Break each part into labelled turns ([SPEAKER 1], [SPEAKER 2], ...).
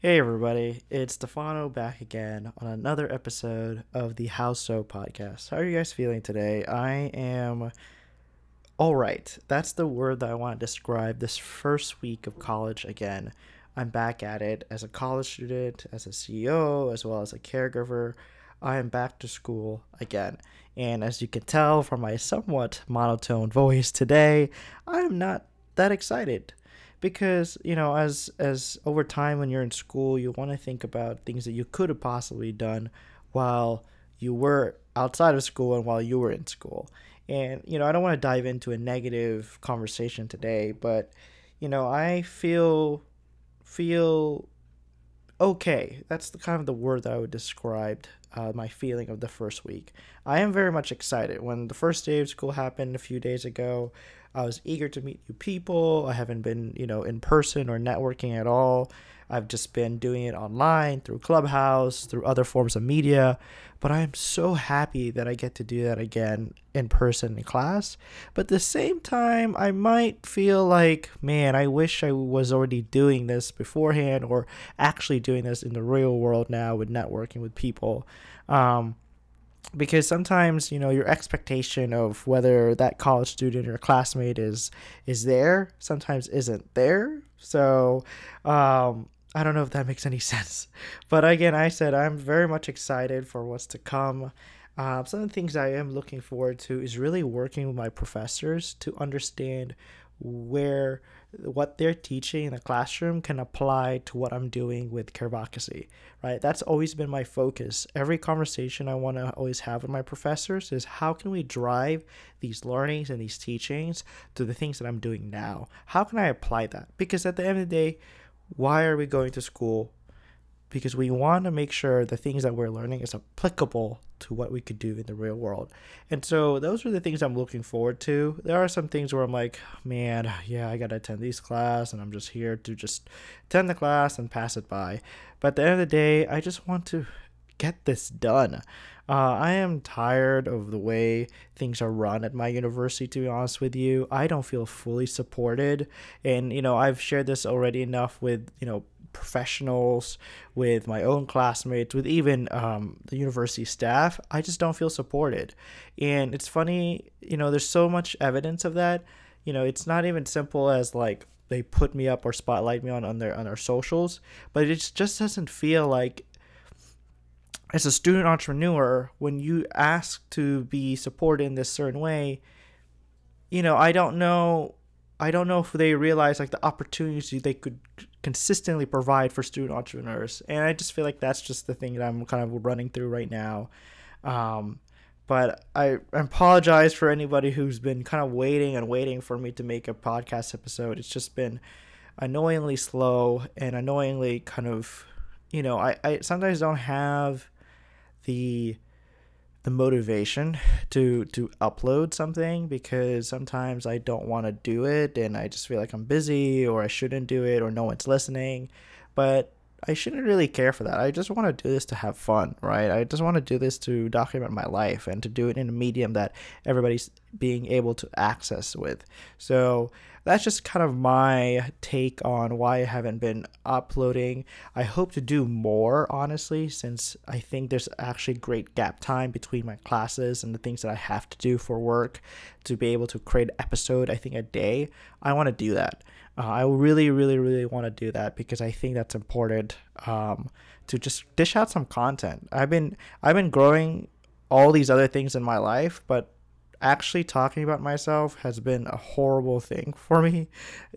[SPEAKER 1] Hey everybody, it's Stefano back again on another episode of the How So podcast. How are you guys feeling today? I am all right. That's the word that I want to describe this first week of college again. I'm back at it as a college student, as a CEO, as well as a caregiver. I am back to school again. And as you can tell from my somewhat monotone voice today, I am not that excited because you know as as over time when you're in school you want to think about things that you could have possibly done while you were outside of school and while you were in school. And you know i don't want to dive into a negative conversation today but you know i feel feel okay that's the kind of the word that i would describe uh, my feeling of the first week i am very much excited when the first day of school happened a few days ago I was eager to meet new people. I haven't been, you know, in person or networking at all. I've just been doing it online through Clubhouse, through other forms of media. But I am so happy that I get to do that again in person in class. But at the same time, I might feel like, man, I wish I was already doing this beforehand or actually doing this in the real world now with networking with people. Um, because sometimes you know your expectation of whether that college student or classmate is is there sometimes isn't there so um i don't know if that makes any sense but again i said i'm very much excited for what's to come um, some of the things i am looking forward to is really working with my professors to understand where what they're teaching in the classroom can apply to what I'm doing with care advocacy, right? That's always been my focus. Every conversation I want to always have with my professors is how can we drive these learnings and these teachings to the things that I'm doing now? How can I apply that? Because at the end of the day, why are we going to school? because we want to make sure the things that we're learning is applicable to what we could do in the real world. And so those are the things I'm looking forward to. There are some things where I'm like, man, yeah, I got to attend these class and I'm just here to just attend the class and pass it by. But at the end of the day, I just want to get this done. Uh, I am tired of the way things are run at my university, to be honest with you. I don't feel fully supported. And, you know, I've shared this already enough with, you know, professionals, with my own classmates, with even um, the university staff, I just don't feel supported. And it's funny, you know, there's so much evidence of that. You know, it's not even simple as like they put me up or spotlight me on, on their on their socials, but it just doesn't feel like as a student entrepreneur, when you ask to be supported in this certain way, you know, I don't know I don't know if they realize like the opportunities they could consistently provide for student entrepreneurs. And I just feel like that's just the thing that I'm kind of running through right now. Um, but I apologize for anybody who's been kind of waiting and waiting for me to make a podcast episode. It's just been annoyingly slow and annoyingly kind of, you know, I, I sometimes don't have the the motivation to to upload something because sometimes I don't want to do it and I just feel like I'm busy or I shouldn't do it or no one's listening. But I shouldn't really care for that. I just want to do this to have fun, right? I just want to do this to document my life and to do it in a medium that everybody's being able to access with. So that's just kind of my take on why I haven't been uploading. I hope to do more, honestly, since I think there's actually great gap time between my classes and the things that I have to do for work to be able to create episode, I think, a day. I want to do that. Uh, I really, really, really want to do that because I think that's important um, to just dish out some content. I've been I've been growing all these other things in my life, but actually talking about myself has been a horrible thing for me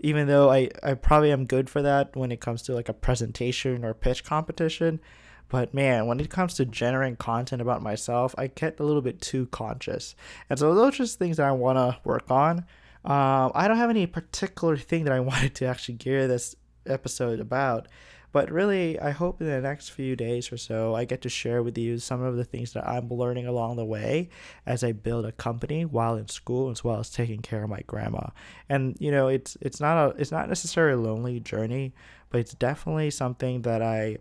[SPEAKER 1] even though I, I probably am good for that when it comes to like a presentation or pitch competition. But man when it comes to generating content about myself i get a little bit too conscious. And so those are just things that i want to work on. Um, I don't have any particular thing that I wanted to actually gear this episode about, but really, I hope in the next few days or so, I get to share with you some of the things that I'm learning along the way as I build a company while in school, as well as taking care of my grandma. And you know, it's it's not a it's not necessarily a lonely journey, but it's definitely something that I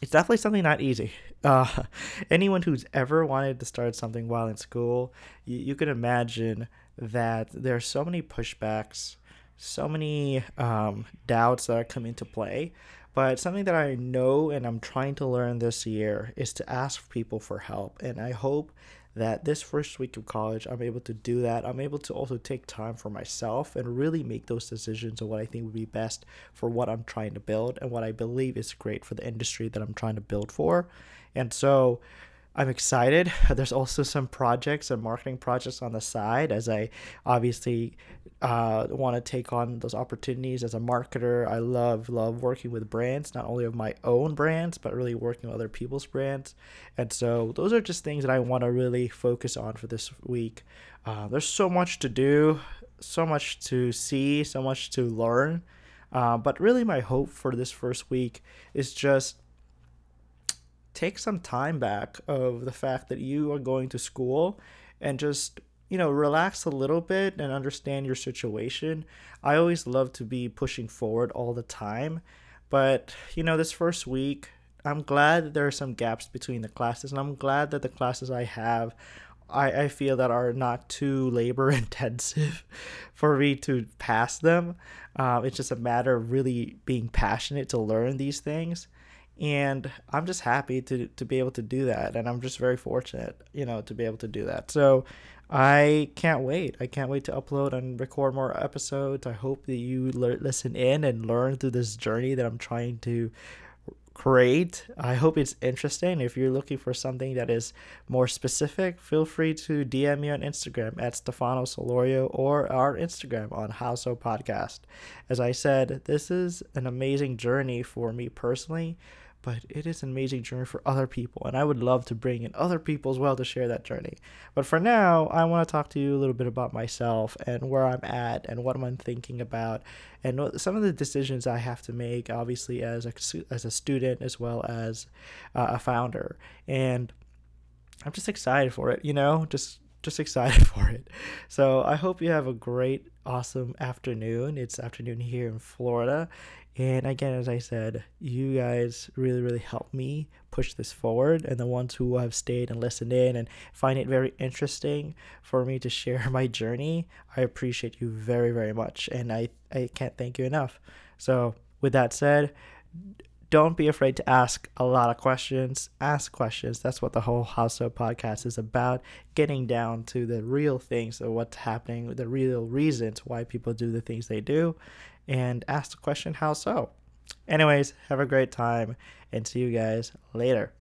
[SPEAKER 1] it's definitely something not easy. Uh, anyone who's ever wanted to start something while in school, you, you can imagine that there are so many pushbacks, so many um, doubts that coming into play. But something that I know and I'm trying to learn this year is to ask people for help. And I hope that this first week of college, I'm able to do that. I'm able to also take time for myself and really make those decisions of what I think would be best for what I'm trying to build and what I believe is great for the industry that I'm trying to build for. And so, I'm excited. There's also some projects and marketing projects on the side as I obviously uh, want to take on those opportunities as a marketer. I love, love working with brands, not only of my own brands, but really working with other people's brands. And so those are just things that I want to really focus on for this week. Uh, there's so much to do, so much to see, so much to learn. Uh, but really, my hope for this first week is just take some time back of the fact that you are going to school and just you know relax a little bit and understand your situation i always love to be pushing forward all the time but you know this first week i'm glad that there are some gaps between the classes and i'm glad that the classes i have I, I feel that are not too labor intensive for me to pass them. Um, it's just a matter of really being passionate to learn these things and I'm just happy to to be able to do that, and I'm just very fortunate, you know, to be able to do that. So I can't wait. I can't wait to upload and record more episodes. I hope that you listen in and learn through this journey that I'm trying to create. I hope it's interesting. If you're looking for something that is more specific, feel free to DM me on Instagram at Stefano Solorio or our Instagram on How So Podcast. As I said, this is an amazing journey for me personally but it is an amazing journey for other people and i would love to bring in other people as well to share that journey but for now i want to talk to you a little bit about myself and where i'm at and what i'm thinking about and some of the decisions i have to make obviously as a, as a student as well as uh, a founder and i'm just excited for it you know just just excited for it. So I hope you have a great, awesome afternoon. It's afternoon here in Florida, and again, as I said, you guys really, really helped me push this forward. And the ones who have stayed and listened in and find it very interesting for me to share my journey, I appreciate you very, very much. And I, I can't thank you enough. So, with that said, don't be afraid to ask a lot of questions. Ask questions. That's what the whole How So podcast is about getting down to the real things of what's happening, the real reasons why people do the things they do, and ask the question, how so? Anyways, have a great time and see you guys later.